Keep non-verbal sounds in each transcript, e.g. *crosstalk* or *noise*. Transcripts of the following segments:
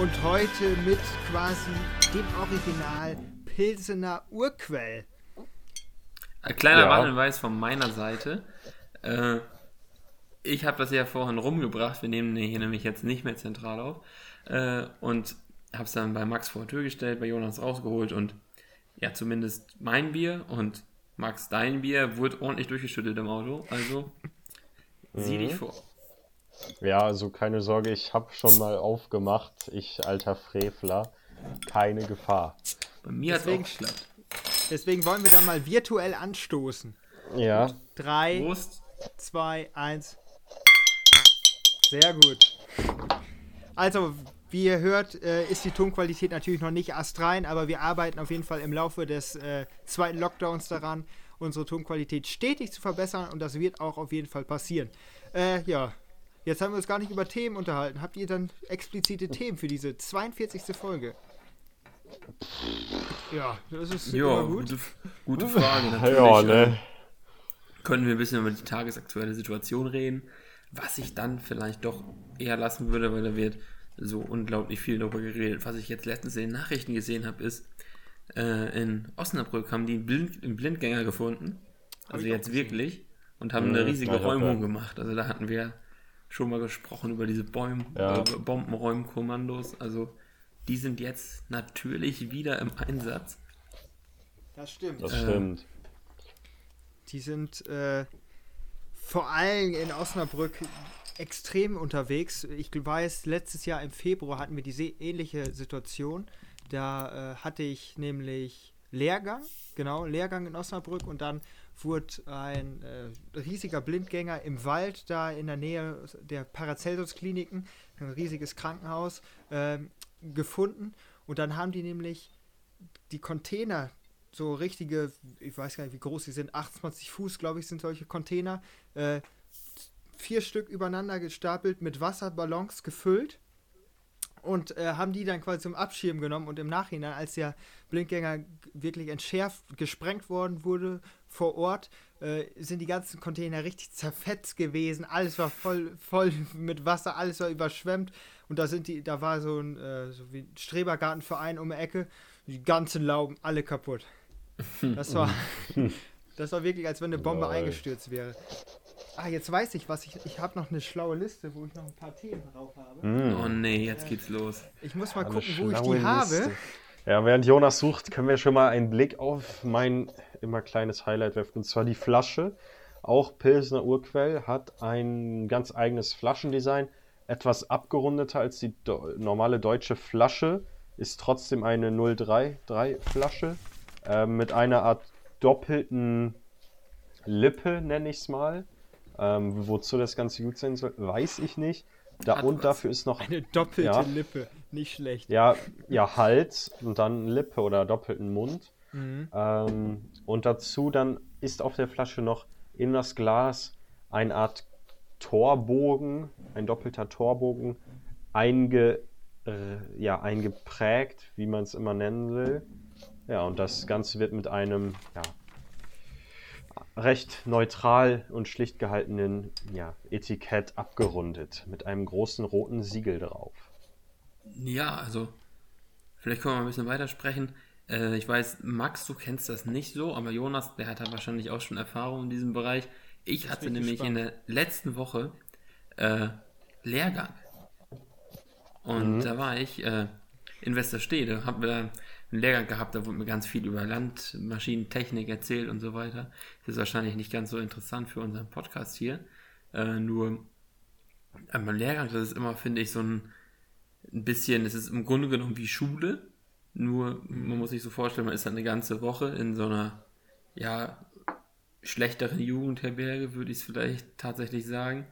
und heute mit quasi dem Original Pilsener Urquell. Ein kleiner ja. Warnhinweis von meiner Seite. Äh, ich habe das ja vorhin rumgebracht. Wir nehmen hier nämlich jetzt nicht mehr zentral auf. Äh, und habe es dann bei Max vor die Tür gestellt, bei Jonas rausgeholt und ja, zumindest mein Bier und Max, dein Bier wurde ordentlich durchgeschüttet im Auto. Also sieh dich mhm. vor. Ja, also keine Sorge, ich habe schon mal aufgemacht. Ich, alter Frevler, keine Gefahr. Bei mir hat es geklappt. Deswegen wollen wir da mal virtuell anstoßen. Ja. Und drei, Prost. zwei, eins. Sehr gut. Also, wie ihr hört, äh, ist die Tonqualität natürlich noch nicht astrein, aber wir arbeiten auf jeden Fall im Laufe des äh, zweiten Lockdowns daran, unsere Tonqualität stetig zu verbessern und das wird auch auf jeden Fall passieren. Äh, ja, jetzt haben wir uns gar nicht über Themen unterhalten. Habt ihr dann explizite Themen für diese 42. Folge? Ja, das ist ja, gut. Gute, gute *laughs* Frage. Natürlich, ja, ne? Ähm, können wir ein bisschen über die tagesaktuelle Situation reden, was ich dann vielleicht doch eher lassen würde, weil da wird so unglaublich viel darüber geredet. Was ich jetzt letztens in den Nachrichten gesehen habe, ist, äh, in Osnabrück haben die einen, Blind, einen Blindgänger gefunden. Also jetzt wirklich. Und haben eine riesige Räumung gemacht. Also da hatten wir schon mal gesprochen über diese Bäum ja. äh, Bombenräumkommandos. Also die sind jetzt natürlich wieder im Einsatz. Das stimmt. Das stimmt. Die sind äh, vor allem in Osnabrück extrem unterwegs. Ich weiß, letztes Jahr im Februar hatten wir diese ähnliche Situation. Da äh, hatte ich nämlich Lehrgang, genau, Lehrgang in Osnabrück und dann wurde ein äh, riesiger Blindgänger im Wald da in der Nähe der Paracelsus-Kliniken, ein riesiges Krankenhaus, äh, gefunden. Und dann haben die nämlich die Container, so richtige, ich weiß gar nicht, wie groß sie sind, 28 Fuß, glaube ich, sind solche Container, äh, vier Stück übereinander gestapelt, mit Wasserballons gefüllt und äh, haben die dann quasi zum Abschirmen genommen und im Nachhinein, als der Blindgänger wirklich entschärft, gesprengt worden wurde vor Ort, äh, sind die ganzen Container richtig zerfetzt gewesen. Alles war voll, voll mit Wasser, alles war überschwemmt und da sind die, da war so ein, äh, so wie ein Strebergartenverein um die Ecke, die ganzen Lauben alle kaputt. *laughs* Das war, *laughs* das war wirklich, als wenn eine Bombe Nein. eingestürzt wäre. Ah, jetzt weiß ich was. Ich, ich habe noch eine schlaue Liste, wo ich noch ein paar Themen drauf habe. Mm. Oh nee, jetzt geht's los. Ich muss mal eine gucken, wo ich die Liste. habe. Ja, während Jonas sucht, können wir schon mal einen Blick auf mein immer kleines Highlight werfen. Und zwar die Flasche. Auch Pilsner Urquell hat ein ganz eigenes Flaschendesign. Etwas abgerundeter als die normale deutsche Flasche. Ist trotzdem eine 033 Flasche. Äh, mit einer Art doppelten Lippe, nenne ich es mal. Ähm, wozu das Ganze gut sein soll, weiß ich nicht. Da und dafür ist noch. Eine doppelte ja, Lippe, nicht schlecht. Ja, ja, Hals und dann Lippe oder doppelten Mund. Mhm. Ähm, und dazu dann ist auf der Flasche noch in das Glas eine Art Torbogen, ein doppelter Torbogen, einge, äh, ja, eingeprägt, wie man es immer nennen will. Ja, und das Ganze wird mit einem ja, recht neutral und schlicht gehaltenen ja, Etikett abgerundet mit einem großen roten Siegel drauf. Ja, also vielleicht können wir mal ein bisschen weitersprechen. Äh, ich weiß, Max, du kennst das nicht so, aber Jonas, der hat da wahrscheinlich auch schon Erfahrung in diesem Bereich. Ich das hatte nämlich gespannt. in der letzten Woche äh, Lehrgang. Und mhm. da war ich äh, in Westerstede, habe mir einen Lehrgang gehabt, da wurde mir ganz viel über Landmaschinentechnik erzählt und so weiter. Das ist wahrscheinlich nicht ganz so interessant für unseren Podcast hier. Äh, nur beim Lehrgang, das ist immer, finde ich, so ein, ein bisschen, es ist im Grunde genommen wie Schule. Nur, man muss sich so vorstellen, man ist dann eine ganze Woche in so einer, ja, schlechteren Jugendherberge, würde ich es vielleicht tatsächlich sagen.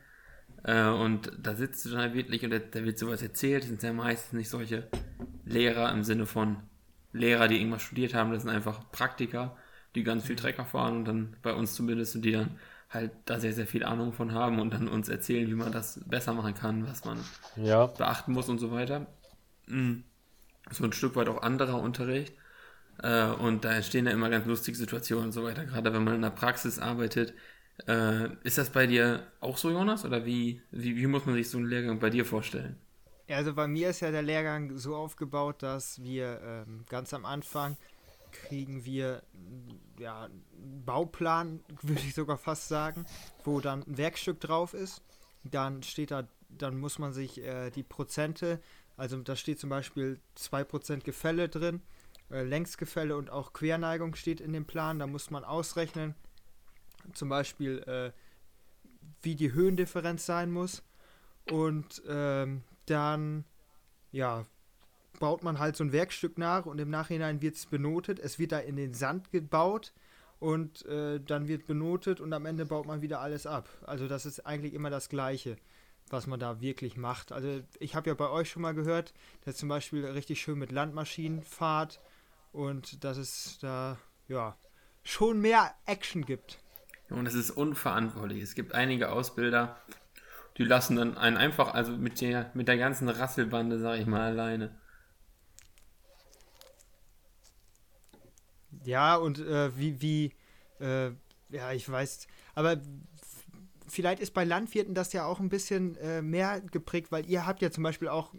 Äh, und da sitzt du dann halt wirklich und da, da wird sowas erzählt. Sind ja meistens nicht solche Lehrer im Sinne von Lehrer, die irgendwas studiert haben, das sind einfach Praktiker, die ganz viel Trecker fahren und dann bei uns zumindest und die dann halt da sehr, sehr viel Ahnung von haben und dann uns erzählen, wie man das besser machen kann, was man ja. beachten muss und so weiter. Mhm. So ein Stück weit auch anderer Unterricht. Äh, und da entstehen ja immer ganz lustige Situationen und so weiter, gerade wenn man in der Praxis arbeitet. Äh, ist das bei dir auch so, Jonas? Oder wie, wie, wie muss man sich so einen Lehrgang bei dir vorstellen? Also bei mir ist ja der Lehrgang so aufgebaut, dass wir ähm, ganz am Anfang kriegen wir ja, einen Bauplan, *laughs* würde ich sogar fast sagen, wo dann ein Werkstück drauf ist. Dann steht da, dann muss man sich äh, die Prozente, also da steht zum Beispiel 2% Gefälle drin, äh, Längsgefälle und auch Querneigung steht in dem Plan. Da muss man ausrechnen, zum Beispiel, äh, wie die Höhendifferenz sein muss. Und ähm, dann, ja, baut man halt so ein Werkstück nach und im Nachhinein wird es benotet. Es wird da in den Sand gebaut und äh, dann wird benotet und am Ende baut man wieder alles ab. Also das ist eigentlich immer das Gleiche, was man da wirklich macht. Also ich habe ja bei euch schon mal gehört, dass zum Beispiel richtig schön mit Landmaschinen fahrt und dass es da ja schon mehr Action gibt. Und es ist unverantwortlich. Es gibt einige Ausbilder, die lassen dann einen einfach, also mit der, mit der ganzen Rasselbande, sag ich mal, alleine. Ja, und äh, wie, wie, äh, ja, ich weiß, aber vielleicht ist bei Landwirten das ja auch ein bisschen äh, mehr geprägt, weil ihr habt ja zum Beispiel auch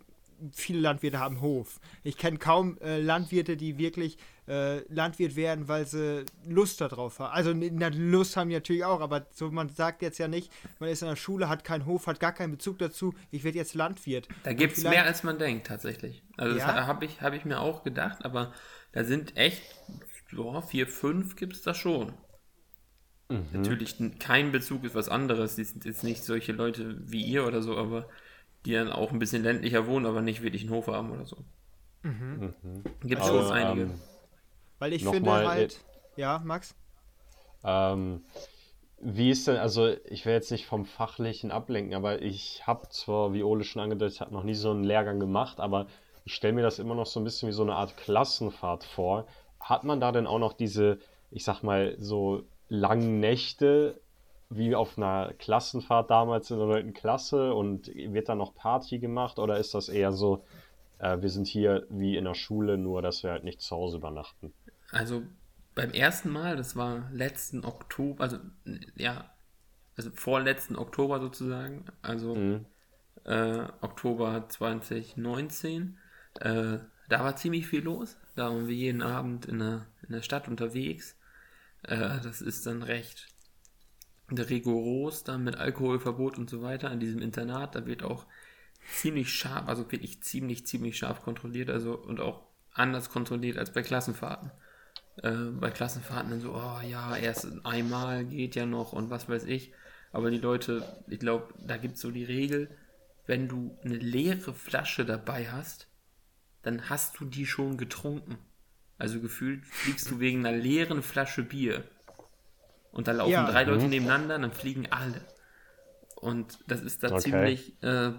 viele Landwirte haben Hof. Ich kenne kaum äh, Landwirte, die wirklich äh, Landwirt werden, weil sie Lust darauf haben. Also na, Lust haben die natürlich auch, aber so man sagt jetzt ja nicht, man ist in der Schule, hat keinen Hof, hat gar keinen Bezug dazu, ich werde jetzt Landwirt. Da gibt es mehr, als man denkt, tatsächlich. Also ja? das habe ich, hab ich mir auch gedacht, aber da sind echt, so, vier, fünf gibt es da schon. Mhm. Natürlich kein Bezug ist was anderes. Die sind jetzt nicht solche Leute wie ihr oder so, aber die dann auch ein bisschen ländlicher wohnen, aber nicht wirklich einen Hof haben oder so. Mhm. Mhm. Gibt schon also, einige. Ähm, Weil ich finde mal, halt. Äh, ja, Max? Ähm, wie ist denn, also ich will jetzt nicht vom Fachlichen ablenken, aber ich habe zwar, wie Ole schon angedeutet hat, noch nie so einen Lehrgang gemacht, aber ich stelle mir das immer noch so ein bisschen wie so eine Art Klassenfahrt vor. Hat man da denn auch noch diese, ich sag mal, so langen Nächte, wie auf einer Klassenfahrt damals in der 9. Klasse und wird da noch Party gemacht oder ist das eher so, äh, wir sind hier wie in der Schule, nur dass wir halt nicht zu Hause übernachten? Also beim ersten Mal, das war letzten Oktober, also ja, also vorletzten Oktober sozusagen, also mhm. äh, Oktober 2019, äh, da war ziemlich viel los. Da waren wir jeden Abend in der, in der Stadt unterwegs. Äh, das ist dann recht rigoros dann mit Alkoholverbot und so weiter an diesem Internat. Da wird auch ziemlich scharf, also wirklich ziemlich, ziemlich scharf kontrolliert, also und auch anders kontrolliert als bei Klassenfahrten. Äh, bei Klassenfahrten dann so, oh ja, erst einmal geht ja noch und was weiß ich. Aber die Leute, ich glaube, da gibt es so die Regel, wenn du eine leere Flasche dabei hast, dann hast du die schon getrunken. Also gefühlt fliegst du wegen einer leeren Flasche Bier und da laufen ja. drei Leute mhm. nebeneinander, dann fliegen alle. Und das ist da okay. ziemlich, äh,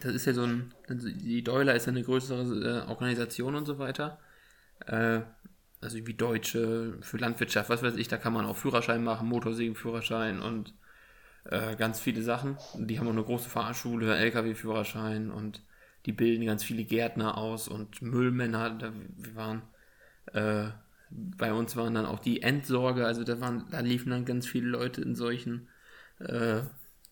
das ist ja so ein, also die Deuler ist ja eine größere äh, Organisation und so weiter. Äh, also wie Deutsche für Landwirtschaft, was weiß ich, da kann man auch Führerschein machen, Motorsägenführerschein und äh, ganz viele Sachen. Die haben auch eine große Fahrschule, LKW-Führerschein und die bilden ganz viele Gärtner aus und Müllmänner. Da, wir waren äh, bei uns waren dann auch die Endsorge, also da waren, da liefen dann ganz viele Leute in solchen äh,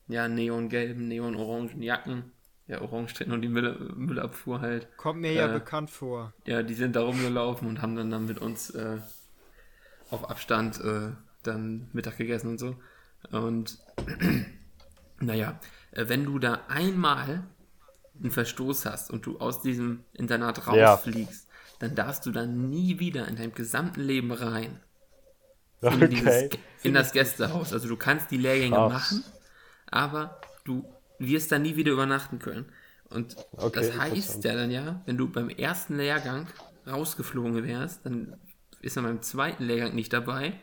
ja, neongelben, neonorangen Jacken. Ja, orange steht noch die Müll, Müllabfuhr halt. Kommt mir äh, ja bekannt vor. Ja, die sind da rumgelaufen und haben dann, dann mit uns äh, auf Abstand äh, dann Mittag gegessen und so. Und *clears throat* naja, äh, wenn du da einmal einen Verstoß hast und du aus diesem Internat rausfliegst, dann darfst du dann nie wieder in deinem gesamten Leben rein. In, okay. dieses, in das Gästehaus. Also du kannst die Lehrgänge Krass. machen, aber du wirst da nie wieder übernachten können. Und okay, das heißt ja dann ja, wenn du beim ersten Lehrgang rausgeflogen wärst, dann ist er beim zweiten Lehrgang nicht dabei.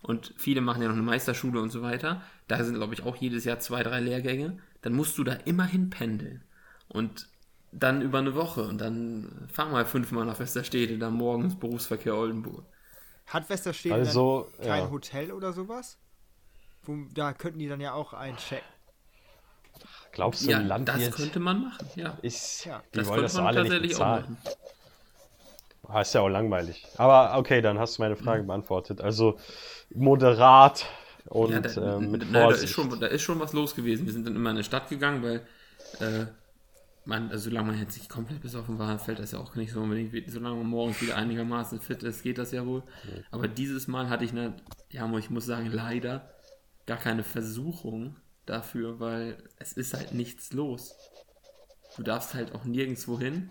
Und viele machen ja noch eine Meisterschule und so weiter. Da sind, glaube ich, auch jedes Jahr zwei, drei Lehrgänge. Dann musst du da immerhin pendeln. Und dann über eine Woche und dann fahren wir fünfmal nach Westerstede, dann morgens Berufsverkehr Oldenburg. Hat Westerstede also, kein ja. Hotel oder sowas? Wo, da könnten die dann ja auch einchecken. Glaubst du, ja, Landwirt das könnte man machen, ja. Ist, ja. Die das wollen das alle nicht bezahlen. Ah, ist ja auch langweilig. Aber okay, dann hast du meine Frage mhm. beantwortet. Also moderat und ja, da, äh, mit nein, da ist, schon, da ist schon was los gewesen. Wir sind dann immer in eine Stadt gegangen, weil äh, man, also solange man jetzt nicht komplett besoffen war, fällt das ja auch nicht so unbedingt. Solange man morgens wieder einigermaßen fit ist, geht das ja wohl. Aber dieses Mal hatte ich eine, ja, ich muss sagen, leider gar keine Versuchung dafür, weil es ist halt nichts los. Du darfst halt auch nirgendwo hin.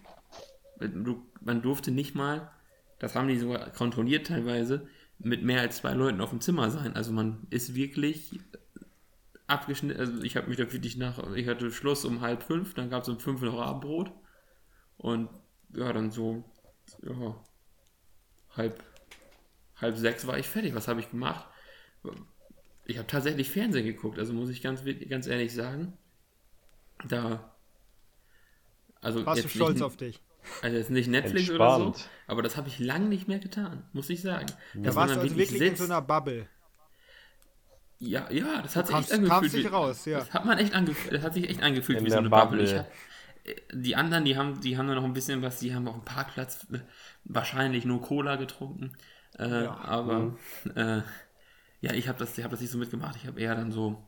Du, man durfte nicht mal, das haben die sogar kontrolliert teilweise, mit mehr als zwei Leuten auf dem Zimmer sein. Also man ist wirklich abgeschnitten, also ich habe mich da wirklich nach, ich hatte Schluss um halb fünf, dann gab es um fünf noch Abendbrot und ja, dann so, ja, halb, halb sechs war ich fertig. Was habe ich gemacht? Ich habe tatsächlich Fernsehen geguckt, also muss ich ganz, ganz ehrlich sagen, da, also Warst du stolz nicht, auf dich? Also jetzt nicht Netflix Entspannt. oder so, aber das habe ich lange nicht mehr getan, muss ich sagen. Da warst du also wirklich sitzt, in so einer Bubble. Ja, ja, das hat sich echt angefühlt. Sich raus, ja. Das hat man echt angefühlt. Das hat sich echt angefühlt In wie so eine Bubble. Bubble. Hab, äh, die anderen, die haben, die haben da noch ein bisschen was, die haben auf dem Parkplatz äh, wahrscheinlich nur Cola getrunken. Äh, ja. Aber mhm. äh, ja, ich habe das, hab das nicht so mitgemacht. Ich habe eher dann so,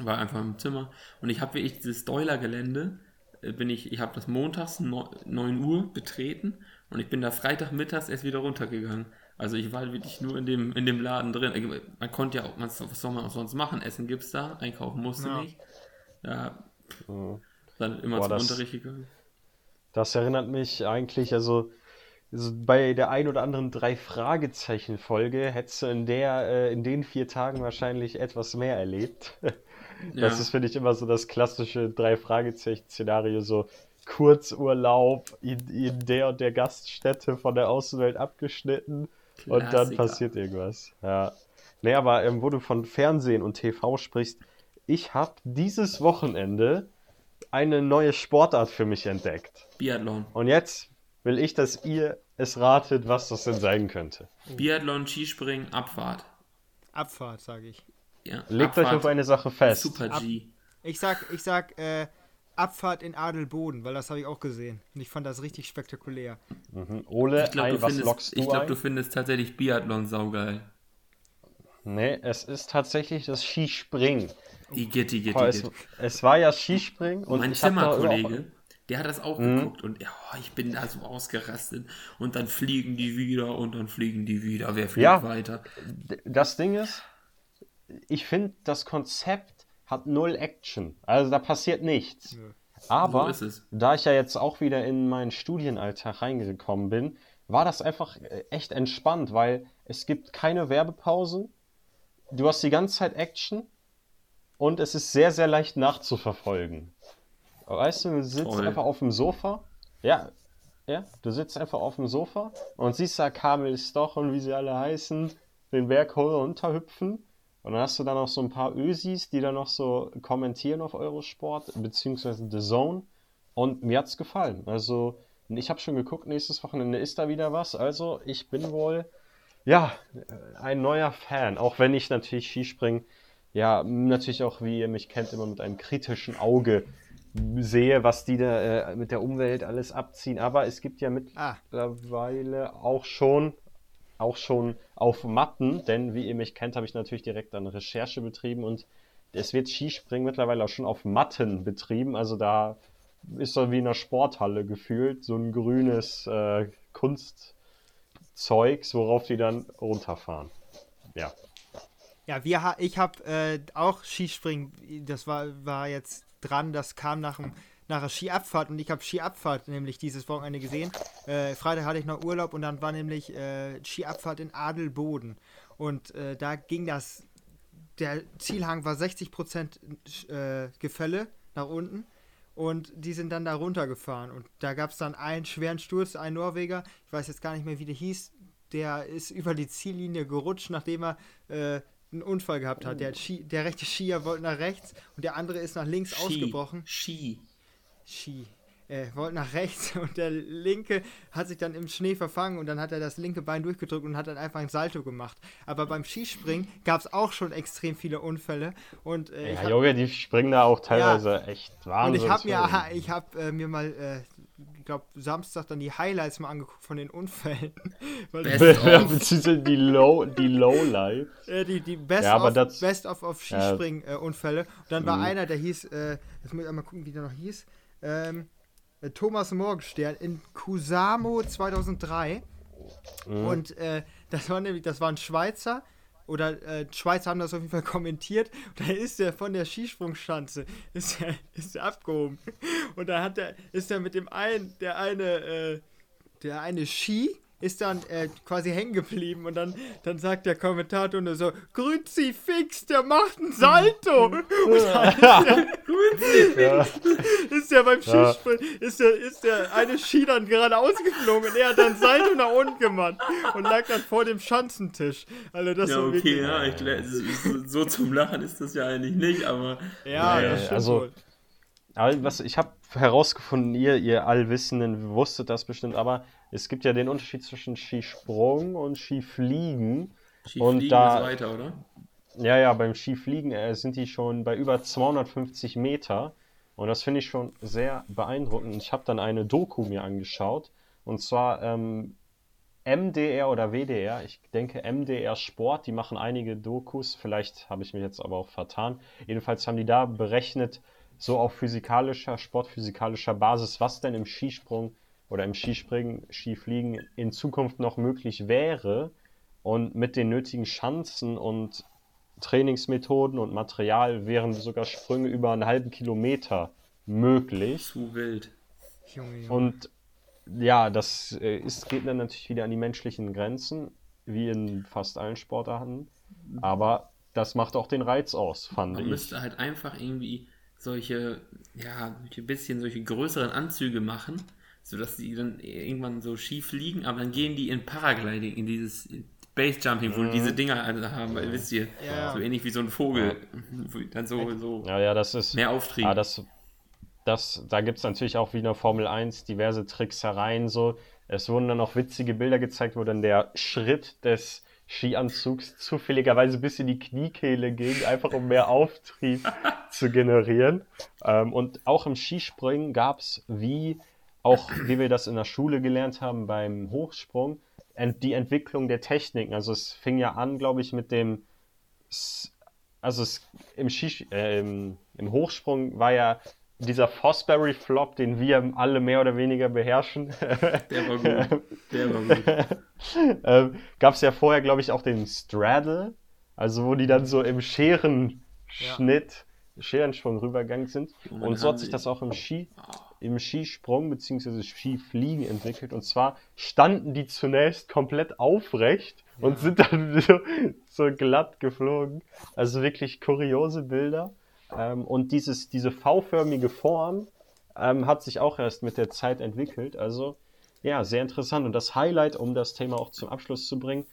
war einfach im Zimmer. Und ich habe wirklich dieses Doiler-Gelände, äh, bin ich, ich habe das montags 9 Uhr betreten und ich bin da Freitagmittags erst wieder runtergegangen. Also ich war wirklich nur in dem, in dem Laden drin. Man konnte ja auch, was soll man auch sonst machen? Essen gibt es da, einkaufen musste ja. nicht. Ja, mhm. dann immer Boah, zum das, Unterricht gegangen. Das erinnert mich eigentlich, also, also bei der ein oder anderen drei Fragezeichen Folge hättest du in der äh, in den vier Tagen wahrscheinlich etwas mehr erlebt. *laughs* Das ja. ist finde ich immer so das klassische drei Fragezeichen Szenario so Kurzurlaub in, in der und der Gaststätte von der Außenwelt abgeschnitten Klassiker. Und dann passiert irgendwas. Ja. Nee, aber ähm, wo du von Fernsehen und TV sprichst, ich habe dieses Wochenende eine neue Sportart für mich entdeckt. Biathlon. Und jetzt will ich, dass ihr es ratet, was das denn sein könnte. Biathlon, Skispringen, Abfahrt. Abfahrt, sage ich. Ja, Legt Abfahrt, euch auf eine Sache fest. Super G. Ab ich sag, ich sag, äh, Abfahrt in Adelboden, weil das habe ich auch gesehen. Und ich fand das richtig spektakulär. Mhm. Ole, ich glaube, du, findest, du, glaub, du findest tatsächlich Biathlon saugeil. Nee, es ist tatsächlich das Skispringen. Igitt, Igitt, Igitt. Es, es war ja Skispringen und mein Zimmerkollege, der hat das auch mhm. geguckt und ja, ich bin da so ausgerastet und dann fliegen die wieder und dann fliegen die wieder. Wer fliegt ja, weiter? Das Ding ist, ich finde das Konzept hat null Action. Also da passiert nichts. Ja. Aber so da ich ja jetzt auch wieder in meinen Studienalltag reingekommen bin, war das einfach äh, echt entspannt, weil es gibt keine Werbepausen. Du hast die ganze Zeit Action und es ist sehr, sehr leicht nachzuverfolgen. Weißt du, du sitzt Toll. einfach auf dem Sofa. Ja, ja, du sitzt einfach auf dem Sofa und siehst da Kamel Stoch und wie sie alle heißen, den Berg runterhüpfen und dann hast du dann noch so ein paar Ösis, die dann noch so kommentieren auf Eurosport, beziehungsweise The Zone. Und mir hat's gefallen. Also, ich habe schon geguckt, nächstes Wochenende ist da wieder was. Also, ich bin wohl, ja, ein neuer Fan. Auch wenn ich natürlich Skispringen, ja, natürlich auch, wie ihr mich kennt, immer mit einem kritischen Auge sehe, was die da äh, mit der Umwelt alles abziehen. Aber es gibt ja ah. mittlerweile ah. auch schon auch schon auf Matten, denn wie ihr mich kennt, habe ich natürlich direkt eine Recherche betrieben und es wird Skispringen mittlerweile auch schon auf Matten betrieben. Also da ist so wie in einer Sporthalle gefühlt, so ein grünes äh, Kunstzeugs, worauf die dann runterfahren. Ja. Ja, wir, ich habe äh, auch Skispringen, das war, war jetzt dran, das kam nach dem nach der Skiabfahrt und ich habe Skiabfahrt nämlich dieses Wochenende gesehen. Äh, Freitag hatte ich noch Urlaub und dann war nämlich äh, Skiabfahrt in Adelboden. Und äh, da ging das, der Zielhang war 60% äh, Gefälle nach unten und die sind dann da runtergefahren. Und da gab es dann einen schweren Sturz, ein Norweger, ich weiß jetzt gar nicht mehr, wie der hieß, der ist über die Ziellinie gerutscht, nachdem er äh, einen Unfall gehabt hat. Der, Ski, der rechte Skier wollte nach rechts und der andere ist nach links Ski, ausgebrochen. Ski. Ski. Er wollte nach rechts *laughs* und der linke hat sich dann im Schnee verfangen und dann hat er das linke Bein durchgedrückt und hat dann einfach ein Salto gemacht. Aber beim Skispringen gab es auch schon extrem viele Unfälle. Und, äh, ja, Junge, die springen da auch teilweise ja, echt wahnsinnig. Und ich habe mir, *laughs* ich hab, äh, mir mal, äh, ich glaube, Samstag dann die Highlights mal angeguckt von den Unfällen. *laughs* Beziehungsweise die Low, die Lowlights. Äh, die, die Best, ja, of, das, Best of, of Skispringen-Unfälle. und dann war mhm. einer, der hieß, äh, jetzt muss ich einmal gucken, wie der noch hieß ähm, äh, Thomas Morgenstern in Kusamo 2003. Mhm. Und äh, das war nämlich, das war ein Schweizer. Oder äh, Schweizer haben das auf jeden Fall kommentiert. Und *laughs* da ist er von der Skisprungschanze, ist er, ist er abgehoben. Und da hat er, ist er mit dem einen, der eine, äh, der eine Ski ist dann äh, quasi hängen geblieben und dann, dann sagt der Kommentator nur so, Kruzifix, der macht einen Salto. *laughs* und dann ist *laughs* der, Kruzifix, ist der beim Skispringen, ist der, ist der eine Ski dann gerade ausgeflogen und er hat dann Salto nach unten gemacht und lag dann vor dem Schanzentisch. Also das ja, okay, ja, ich, so zum Lachen ist das ja eigentlich nicht, aber... Ja, ja das stimmt also, wohl. Was, ich habe herausgefunden, ihr, ihr Allwissenden wusstet das bestimmt, aber es gibt ja den Unterschied zwischen Skisprung und Skifliegen. Skifliegen und da, ist weiter, oder? Ja, ja, beim Skifliegen äh, sind die schon bei über 250 Meter. Und das finde ich schon sehr beeindruckend. Ich habe dann eine Doku mir angeschaut. Und zwar ähm, MDR oder WDR. Ich denke MDR Sport. Die machen einige Dokus. Vielleicht habe ich mich jetzt aber auch vertan. Jedenfalls haben die da berechnet, so auf physikalischer, sportphysikalischer Basis, was denn im Skisprung oder im Skispringen, Skifliegen in Zukunft noch möglich wäre und mit den nötigen Schanzen und Trainingsmethoden und Material wären sogar Sprünge über einen halben Kilometer möglich. Zu wild. Junge, Junge. Und ja, das äh, ist, geht dann natürlich wieder an die menschlichen Grenzen, wie in fast allen Sportarten. Aber das macht auch den Reiz aus, fand Man ich. Man müsste halt einfach irgendwie solche, ja, ein bisschen solche größeren Anzüge machen, sodass die dann irgendwann so schief liegen, aber dann gehen die in Paragliding, in dieses Basejumping, wo mhm. diese Dinger haben, weil, wisst ihr, ja. so ähnlich wie so ein Vogel, ja. *laughs* dann so, so ja, ja, das ist, mehr Auftrieb. Ja, das, das, da gibt es natürlich auch wie in der Formel 1 diverse Tricks herein, so. Es wurden dann auch witzige Bilder gezeigt, wo dann der Schritt des Skianzugs zufälligerweise bis in die Kniekehle ging, einfach um mehr Auftrieb zu generieren. Ähm, und auch im Skispringen gab es wie auch wie wir das in der Schule gelernt haben beim Hochsprung, die Entwicklung der Techniken. Also es fing ja an, glaube ich, mit dem, also es, im, äh, im, im, Hochsprung war ja dieser Fosbury Flop, den wir alle mehr oder weniger beherrschen. *laughs* Der war gut. Der war gut. *laughs* ähm, Gab es ja vorher, glaube ich, auch den Straddle, also wo die dann so im Scherenschnitt, ja. Scherensprung rübergegangen sind. Und, Und so hat sich das auch im Ski im Skisprung bzw. Skifliegen entwickelt. Und zwar standen die zunächst komplett aufrecht ja. und sind dann *laughs* so, so, glatt geflogen. Also wirklich kuriose Bilder. Ähm, und dieses, diese V-förmige Form ähm, hat sich auch erst mit der Zeit entwickelt. Also ja, sehr interessant. Und das Highlight, um das Thema auch zum Abschluss zu bringen,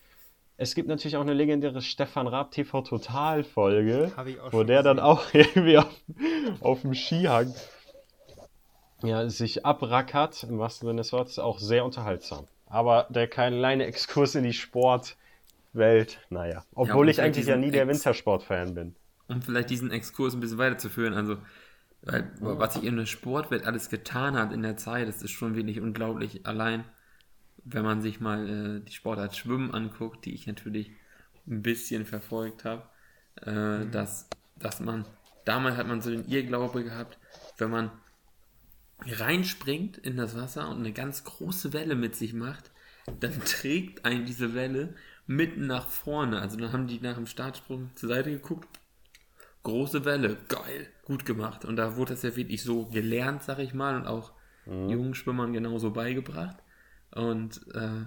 es gibt natürlich auch eine legendäre Stefan Raab TV Total Folge, wo der gesehen. dann auch *laughs* irgendwie auf, auf dem Skihang ja, sich abrackert, im wahrsten Sinne des Wortes, auch sehr unterhaltsam. Aber der kleine Exkurs in die Sportwelt, naja. Obwohl ja, ich eigentlich ja nie der Wintersport-Fan bin. Um vielleicht diesen Exkurs ein bisschen weiterzuführen, also weil, was sich in der Sportwelt alles getan hat in der Zeit, das ist schon wirklich unglaublich. Allein, wenn man sich mal äh, die Sportart Schwimmen anguckt, die ich natürlich ein bisschen verfolgt habe, äh, mhm. dass, dass man, damals hat man so den Irrglaube gehabt, wenn man reinspringt in das Wasser und eine ganz große Welle mit sich macht, dann *laughs* trägt einen diese Welle mitten nach vorne. Also dann haben die nach dem Startsprung zur Seite geguckt. Große Welle, geil, gut gemacht. Und da wurde das ja wirklich so gelernt, sag ich mal, und auch mhm. jungen Schwimmern genauso beigebracht. Und äh,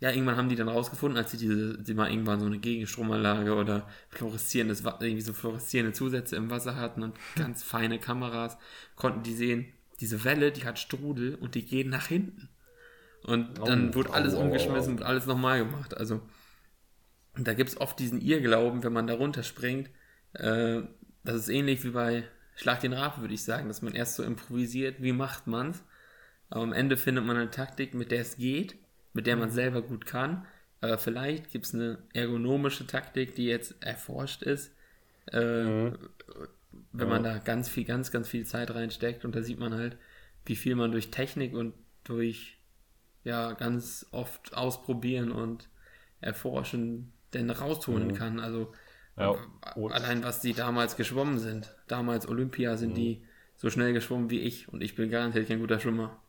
ja, irgendwann haben die dann rausgefunden, als sie diese, sie mal irgendwann so eine Gegenstromanlage oder fluoreszierendes, irgendwie so fluoreszierende Zusätze im Wasser hatten und *laughs* ganz feine Kameras, konnten die sehen, diese Welle, die hat Strudel und die gehen nach hinten. Und oh, dann wird alles oh, umgeschmissen und alles nochmal gemacht. Also, da gibt es oft diesen Irrglauben, wenn man da runterspringt. Äh, das ist ähnlich wie bei Schlag den Raben, würde ich sagen, dass man erst so improvisiert, wie macht man's. Aber am Ende findet man eine Taktik, mit der es geht, mit der man mhm. selber gut kann. Aber vielleicht gibt es eine ergonomische Taktik, die jetzt erforscht ist, äh, mhm wenn man da ganz viel, ganz, ganz viel Zeit reinsteckt und da sieht man halt, wie viel man durch Technik und durch ja ganz oft ausprobieren und erforschen denn rausholen mhm. kann. Also ja. allein was die damals geschwommen sind. Damals Olympia sind mhm. die so schnell geschwommen wie ich und ich bin garantiert kein guter Schwimmer.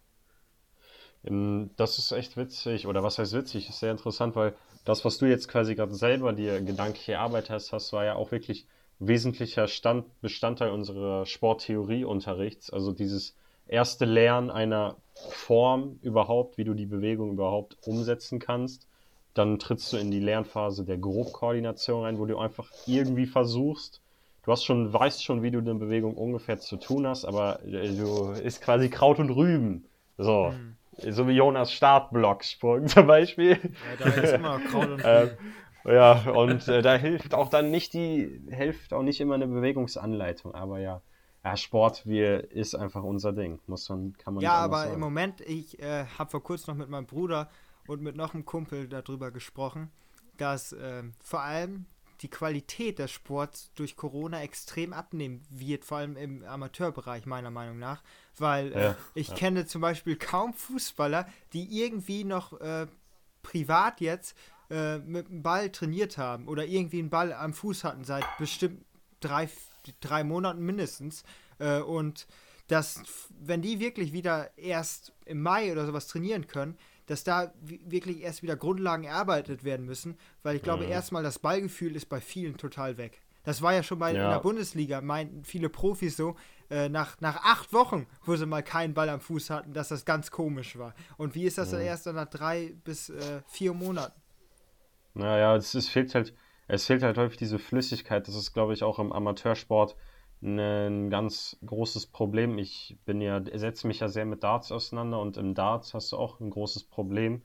Ähm, das ist echt witzig, oder was heißt witzig? Ist sehr interessant, weil das, was du jetzt quasi gerade selber dir gedanklich erarbeitet hast, hast, war ja auch wirklich wesentlicher Stand, Bestandteil unserer Sporttheorieunterrichts. Also dieses erste Lernen einer Form überhaupt, wie du die Bewegung überhaupt umsetzen kannst. Dann trittst du in die Lernphase der Grobkoordination rein, wo du einfach irgendwie versuchst, du hast schon, weißt schon, wie du eine Bewegung ungefähr zu tun hast, aber äh, du ist quasi Kraut und Rüben. So. Mhm. So wie Jonas Startblocksprung *laughs* zum Beispiel. Ja, da ist immer Kraut und *laughs* ähm, Rüben. Ja, und äh, da hilft auch dann nicht die, hilft auch nicht immer eine Bewegungsanleitung, aber ja. Ja, Sport wir, ist einfach unser Ding, muss man, kann man Ja, aber sagen. im Moment, ich äh, habe vor kurzem noch mit meinem Bruder und mit noch einem Kumpel darüber gesprochen, dass äh, vor allem die Qualität des Sports durch Corona extrem abnehmen wird, vor allem im Amateurbereich meiner Meinung nach, weil äh, ja, ich ja. kenne zum Beispiel kaum Fußballer, die irgendwie noch äh, privat jetzt äh, mit dem Ball trainiert haben oder irgendwie einen Ball am Fuß hatten seit bestimmt drei, drei Monaten mindestens äh, und dass, wenn die wirklich wieder erst im Mai oder sowas trainieren können, dass da wirklich erst wieder Grundlagen erarbeitet werden müssen, weil ich glaube, mhm. erstmal das Ballgefühl ist bei vielen total weg. Das war ja schon mal ja. in der Bundesliga, meinten viele Profis so, äh, nach, nach acht Wochen, wo sie mal keinen Ball am Fuß hatten, dass das ganz komisch war. Und wie ist das mhm. dann erst nach drei bis äh, vier Monaten? Naja, es, es fehlt halt, es fehlt halt häufig diese Flüssigkeit. Das ist, glaube ich, auch im Amateursport ein ganz großes Problem. Ich bin ja, setze mich ja sehr mit Darts auseinander und im Darts hast du auch ein großes Problem,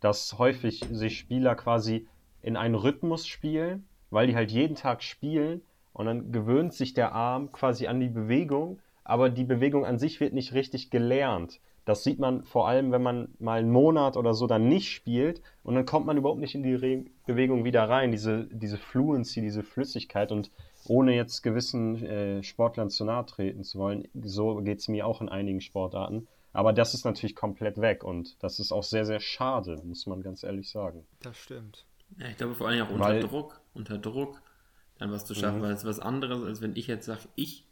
dass häufig sich Spieler quasi in einen Rhythmus spielen, weil die halt jeden Tag spielen und dann gewöhnt sich der Arm quasi an die Bewegung, aber die Bewegung an sich wird nicht richtig gelernt. Das sieht man vor allem, wenn man mal einen Monat oder so dann nicht spielt und dann kommt man überhaupt nicht in die Re Bewegung wieder rein, diese, diese Fluency, diese Flüssigkeit und ohne jetzt gewissen äh, Sportlern zu nahe treten zu wollen, so geht es mir auch in einigen Sportarten. Aber das ist natürlich komplett weg und das ist auch sehr, sehr schade, muss man ganz ehrlich sagen. Das stimmt. Ja, ich glaube vor allem auch unter weil, Druck, unter Druck dann was zu schaffen, mhm. weil es ist was anderes, als wenn ich jetzt sage, ich,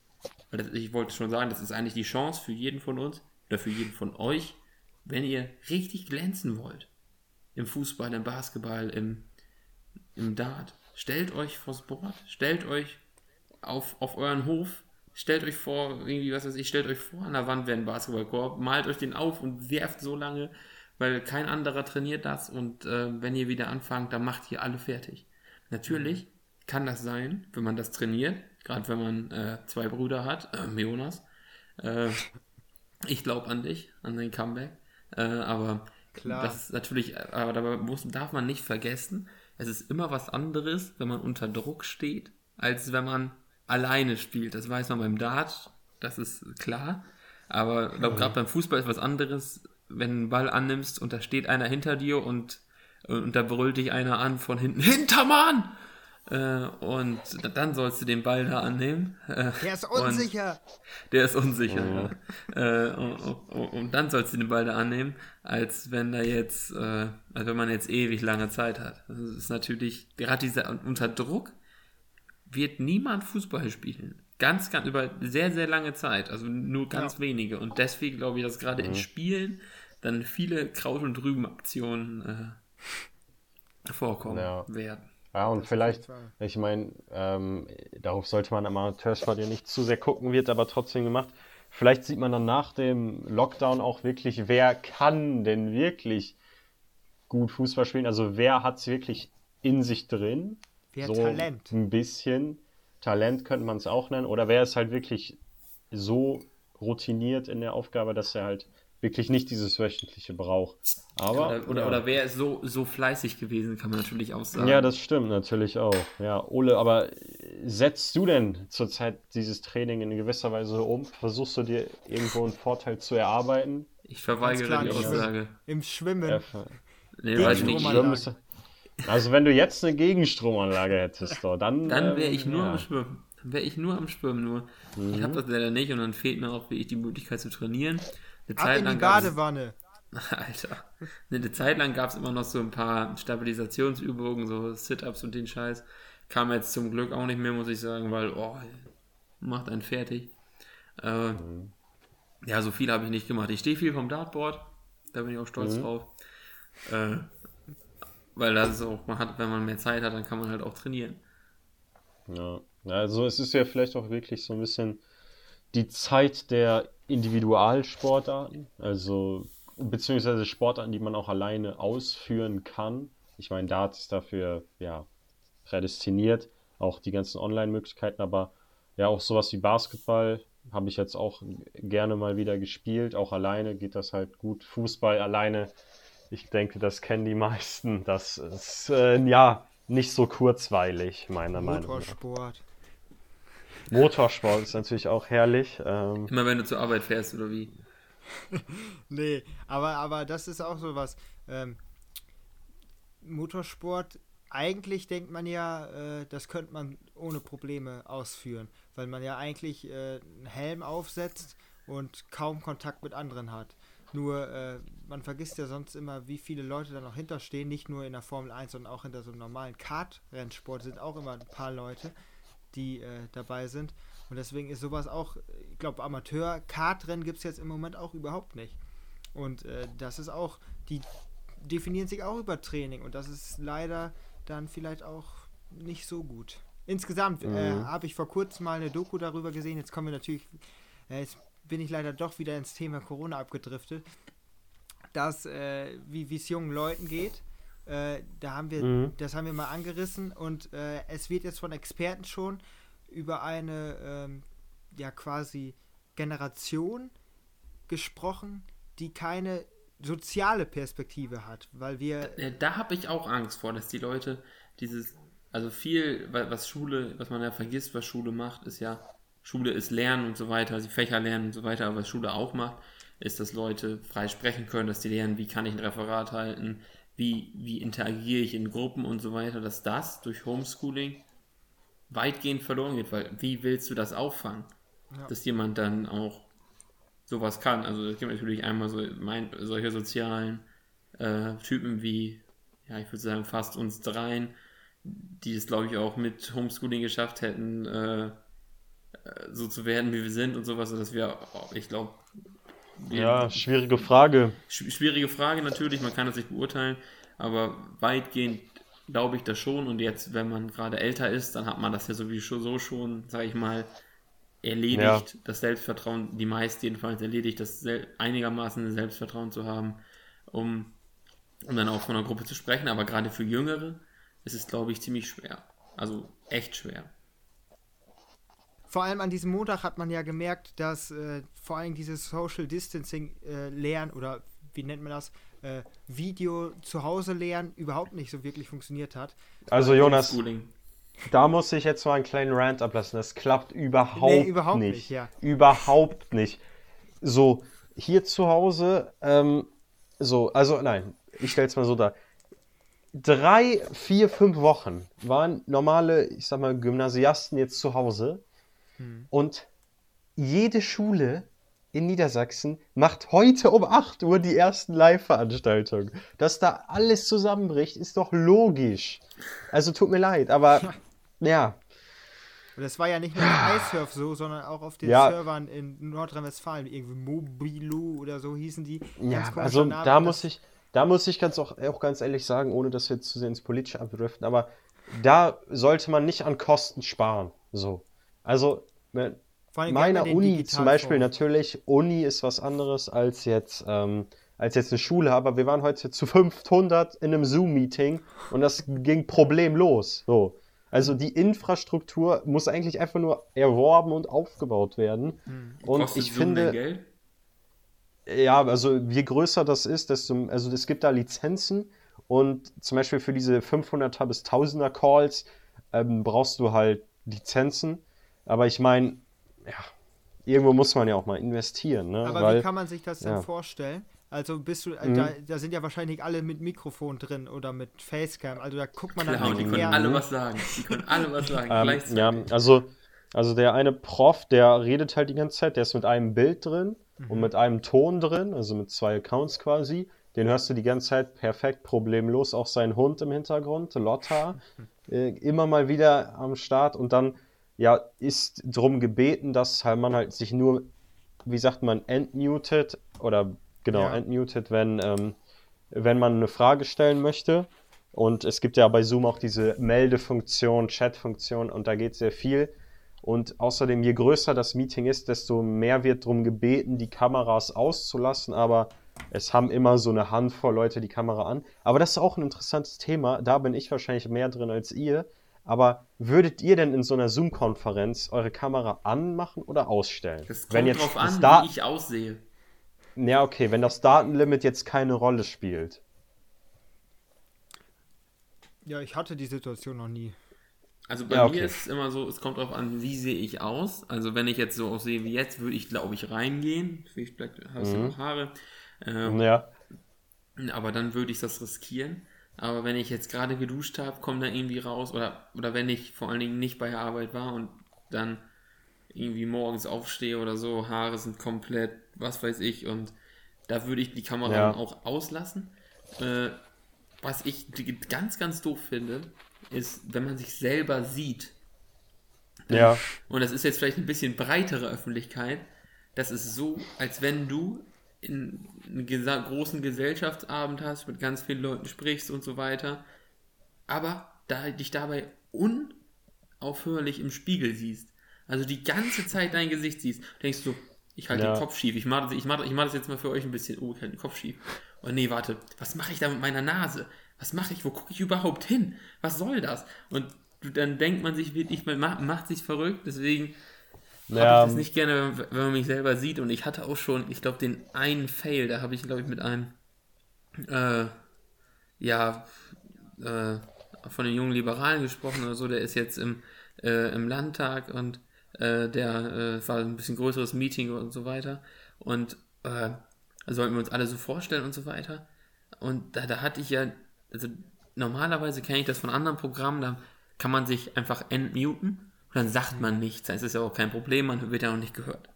weil das, ich wollte schon sagen, das ist eigentlich die Chance für jeden von uns oder für jeden von euch, wenn ihr richtig glänzen wollt, im Fußball, im Basketball, im, im Dart, stellt euch vors Board, stellt euch auf, auf euren Hof, stellt euch vor, irgendwie, was weiß ich, stellt euch vor, an der Wand wäre ein Basketballkorb, malt euch den auf und werft so lange, weil kein anderer trainiert das und äh, wenn ihr wieder anfangt, dann macht ihr alle fertig. Natürlich kann das sein, wenn man das trainiert, gerade wenn man äh, zwei Brüder hat, äh, Jonas. Äh, ich glaube an dich, an dein Comeback. Äh, aber Klar. das ist natürlich, aber dabei muss, darf man nicht vergessen, es ist immer was anderes, wenn man unter Druck steht, als wenn man alleine spielt. Das weiß man beim Dart, das ist klar. Aber ich glaube, gerade beim Fußball ist was anderes, wenn du einen Ball annimmst und da steht einer hinter dir und, und da brüllt dich einer an von hinten, Hintermann! Äh, und dann sollst du den Ball da annehmen. Äh, der ist unsicher. Der ist unsicher, oh. ja. Äh, und, und, und, dann sollst du den Ball da annehmen, als wenn da jetzt, äh, als wenn man jetzt ewig lange Zeit hat. Das ist natürlich, gerade dieser unter Druck wird niemand Fußball spielen. Ganz, ganz, über sehr, sehr lange Zeit. Also nur ganz ja. wenige. Und deswegen glaube ich, dass gerade mhm. in Spielen dann viele Kraut- und Rüben-Aktionen äh, vorkommen ja. werden. Ja, und vielleicht, ich meine, ähm, darauf sollte man am Amateursport ja nicht zu sehr gucken, wird aber trotzdem gemacht. Vielleicht sieht man dann nach dem Lockdown auch wirklich, wer kann denn wirklich gut Fußball spielen? Also wer hat es wirklich in sich drin? Wer so Talent? Ein bisschen. Talent könnte man es auch nennen. Oder wer ist halt wirklich so routiniert in der Aufgabe, dass er halt wirklich nicht dieses wöchentliche braucht. Aber, oder, oder, ja. oder wer ist so, so fleißig gewesen, kann man natürlich auch sagen. Ja, das stimmt natürlich auch. Ja, Ole, aber setzt du denn zurzeit dieses Training in gewisser Weise um? Versuchst du dir irgendwo einen Vorteil zu erarbeiten? Ich verweigere die Aussage. Im Schwimmen. Ja, nee, weiß nicht. Also wenn du jetzt eine Gegenstromanlage hättest, doch, dann... Dann wäre ich nur ja. am Schwimmen. Dann wäre ich nur am Schwimmen nur. Mhm. Ich habe das leider nicht und dann fehlt mir auch wirklich die Möglichkeit zu trainieren. Eine Ab Zeit in die Badewanne. *laughs* Alter. Eine Zeit lang gab es immer noch so ein paar Stabilisationsübungen, so Sit-Ups und den Scheiß. Kam jetzt zum Glück auch nicht mehr, muss ich sagen, weil, oh, macht einen fertig. Äh, mhm. Ja, so viel habe ich nicht gemacht. Ich stehe viel vom Dartboard, da bin ich auch stolz mhm. drauf. Äh, weil das auch, man hat, wenn man mehr Zeit hat, dann kann man halt auch trainieren. Ja, also es ist ja vielleicht auch wirklich so ein bisschen die Zeit der Individualsportarten, also beziehungsweise Sportarten, die man auch alleine ausführen kann. Ich meine, Dart ist dafür ja prädestiniert, auch die ganzen Online-Möglichkeiten, aber ja, auch sowas wie Basketball habe ich jetzt auch gerne mal wieder gespielt. Auch alleine geht das halt gut. Fußball alleine, ich denke, das kennen die meisten. Das ist äh, ja nicht so kurzweilig, meiner Meinung nach. Motorsport. Motorsport ist natürlich auch herrlich. Ähm, Immer wenn du zur Arbeit fährst, oder wie? *laughs* nee, aber, aber das ist auch so was. Ähm, Motorsport, eigentlich denkt man ja, äh, das könnte man ohne Probleme ausführen, weil man ja eigentlich äh, einen Helm aufsetzt und kaum Kontakt mit anderen hat. Nur, äh, man vergisst ja sonst immer, wie viele Leute da noch hinterstehen, nicht nur in der Formel 1, sondern auch hinter so einem normalen Kart-Rennsport sind auch immer ein paar Leute, die äh, dabei sind. Und deswegen ist sowas auch, ich glaube, Amateur-Kartrennen gibt es jetzt im Moment auch überhaupt nicht. Und äh, das ist auch, die definieren sich auch über Training und das ist leider dann vielleicht auch nicht so gut. Insgesamt äh, mhm. äh, habe ich vor kurzem mal eine Doku darüber gesehen. Jetzt kommen wir natürlich, äh, jetzt bin ich leider doch wieder ins Thema Corona abgedriftet, dass äh, wie es jungen Leuten geht. Äh, da haben wir, mhm. das haben wir mal angerissen und äh, es wird jetzt von Experten schon über eine ähm, ja quasi Generation gesprochen, die keine soziale Perspektive hat, weil wir. Da, da habe ich auch Angst vor, dass die Leute dieses, also viel, was Schule, was man ja vergisst, was Schule macht, ist ja, Schule ist Lernen und so weiter, also Fächer lernen und so weiter, aber was Schule auch macht, ist, dass Leute frei sprechen können, dass die lernen, wie kann ich ein Referat halten, wie, wie interagiere ich in Gruppen und so weiter, dass das durch Homeschooling weitgehend verloren geht, weil wie willst du das auffangen? Ja. Dass jemand dann auch sowas kann. Also es gibt natürlich einmal so mein, solche sozialen äh, Typen wie, ja, ich würde sagen, fast uns dreien, die es, glaube ich, auch mit Homeschooling geschafft hätten, äh, äh, so zu werden, wie wir sind und sowas, dass wir, ich glaube, ja, schwierige Frage. Schwierige Frage natürlich, man kann das nicht beurteilen, aber weitgehend glaube ich das schon. Und jetzt, wenn man gerade älter ist, dann hat man das ja sowieso so schon, sage ich mal, erledigt, ja. das Selbstvertrauen, die meisten jedenfalls erledigt, das einigermaßen Selbstvertrauen zu haben, um, um dann auch von einer Gruppe zu sprechen. Aber gerade für Jüngere ist es, glaube ich, ziemlich schwer. Also echt schwer. Vor allem an diesem Montag hat man ja gemerkt, dass äh, vor allem dieses Social Distancing äh, lernen oder wie nennt man das, äh, Video zu Hause lernen überhaupt nicht so wirklich funktioniert hat. Also Jonas, da muss ich jetzt mal einen kleinen Rant ablassen. Das klappt überhaupt, nee, überhaupt nicht. nicht ja. Überhaupt nicht. So, hier zu Hause, ähm, so, also nein, ich stelle es mal so dar. Drei, vier, fünf Wochen waren normale, ich sag mal, Gymnasiasten jetzt zu Hause. Hm. Und jede Schule in Niedersachsen macht heute um 8 Uhr die ersten Live-Veranstaltungen. Dass da alles zusammenbricht, ist doch logisch. Also tut mir leid, aber ja. Das war ja nicht nur auf iSurf so, sondern auch auf den ja. Servern in Nordrhein-Westfalen, irgendwie Mobilu oder so hießen die. Ja, also Namen, da muss ich, da muss ich ganz auch, auch ganz ehrlich sagen, ohne dass wir jetzt zu sehr ins Politische abdriften, aber da sollte man nicht an Kosten sparen. So. Also, meiner Uni zum Beispiel natürlich, Uni ist was anderes als jetzt, ähm, als jetzt eine Schule, aber wir waren heute zu 500 in einem Zoom-Meeting und das ging problemlos. So. Also die Infrastruktur muss eigentlich einfach nur erworben und aufgebaut werden. Hm. Und Kostet ich finde. Geld? Ja, also je größer das ist, desto. Also es gibt da Lizenzen und zum Beispiel für diese 500er bis 1000er Calls ähm, brauchst du halt Lizenzen. Aber ich meine, ja, irgendwo muss man ja auch mal investieren. Ne? Aber Weil, wie kann man sich das ja. denn vorstellen? Also bist du, mhm. da, da, sind ja wahrscheinlich alle mit Mikrofon drin oder mit Facecam. Also da guckt man Klar, dann die können alle was sagen. Die können alle was sagen. *laughs* ähm, ja, also, also der eine Prof, der redet halt die ganze Zeit, der ist mit einem Bild drin mhm. und mit einem Ton drin, also mit zwei Accounts quasi. Den hörst du die ganze Zeit perfekt, problemlos. Auch sein Hund im Hintergrund, Lotta, *laughs* äh, immer mal wieder am Start. Und dann ja, ist darum gebeten, dass halt man halt sich nur, wie sagt man, entmutet oder genau, ja. entmutet, wenn, ähm, wenn man eine Frage stellen möchte. Und es gibt ja bei Zoom auch diese Meldefunktion, Chatfunktion und da geht sehr viel. Und außerdem, je größer das Meeting ist, desto mehr wird darum gebeten, die Kameras auszulassen. Aber es haben immer so eine Handvoll Leute die Kamera an. Aber das ist auch ein interessantes Thema. Da bin ich wahrscheinlich mehr drin als ihr. Aber würdet ihr denn in so einer Zoom-Konferenz eure Kamera anmachen oder ausstellen? Das kommt wenn jetzt drauf an, wie ich aussehe. Ja, okay, wenn das Datenlimit jetzt keine Rolle spielt. Ja, ich hatte die Situation noch nie. Also bei ja, okay. mir ist es immer so, es kommt darauf an, wie sehe ich aus. Also wenn ich jetzt so aussehe wie jetzt, würde ich glaube ich reingehen. Vielleicht hast du mhm. noch Haare. Ähm, ja. Aber dann würde ich das riskieren. Aber wenn ich jetzt gerade geduscht habe, kommt da irgendwie raus. Oder, oder wenn ich vor allen Dingen nicht bei der Arbeit war und dann irgendwie morgens aufstehe oder so, Haare sind komplett, was weiß ich. Und da würde ich die Kamera ja. auch auslassen. Äh, was ich ganz, ganz doof finde, ist, wenn man sich selber sieht. Ja. Und das ist jetzt vielleicht ein bisschen breitere Öffentlichkeit. Das ist so, als wenn du in einen gesa großen Gesellschaftsabend hast, mit ganz vielen Leuten sprichst und so weiter, aber da dich dabei unaufhörlich im Spiegel siehst. Also die ganze Zeit dein Gesicht siehst, denkst du, ich halte ja. den Kopf schief. Ich mache ich mach, ich mach das jetzt mal für euch ein bisschen. Oh, ich halte den Kopf schief. Oh nee, warte, was mache ich da mit meiner Nase? Was mache ich? Wo gucke ich überhaupt hin? Was soll das? Und dann denkt man sich wirklich, man macht, macht sich verrückt. Deswegen ja. habe ich das nicht gerne, wenn man mich selber sieht. Und ich hatte auch schon, ich glaube, den einen Fail, da habe ich, glaube ich, mit einem, äh, ja, äh, von den jungen Liberalen gesprochen oder so. Der ist jetzt im, äh, im Landtag und äh, der äh, war ein bisschen größeres Meeting und so weiter. Und äh, sollten wir uns alle so vorstellen und so weiter. Und da, da hatte ich ja, also normalerweise kenne ich das von anderen Programmen, da kann man sich einfach entmuten und dann sagt man nichts. Das ist ja auch kein Problem, man wird ja auch nicht gehört.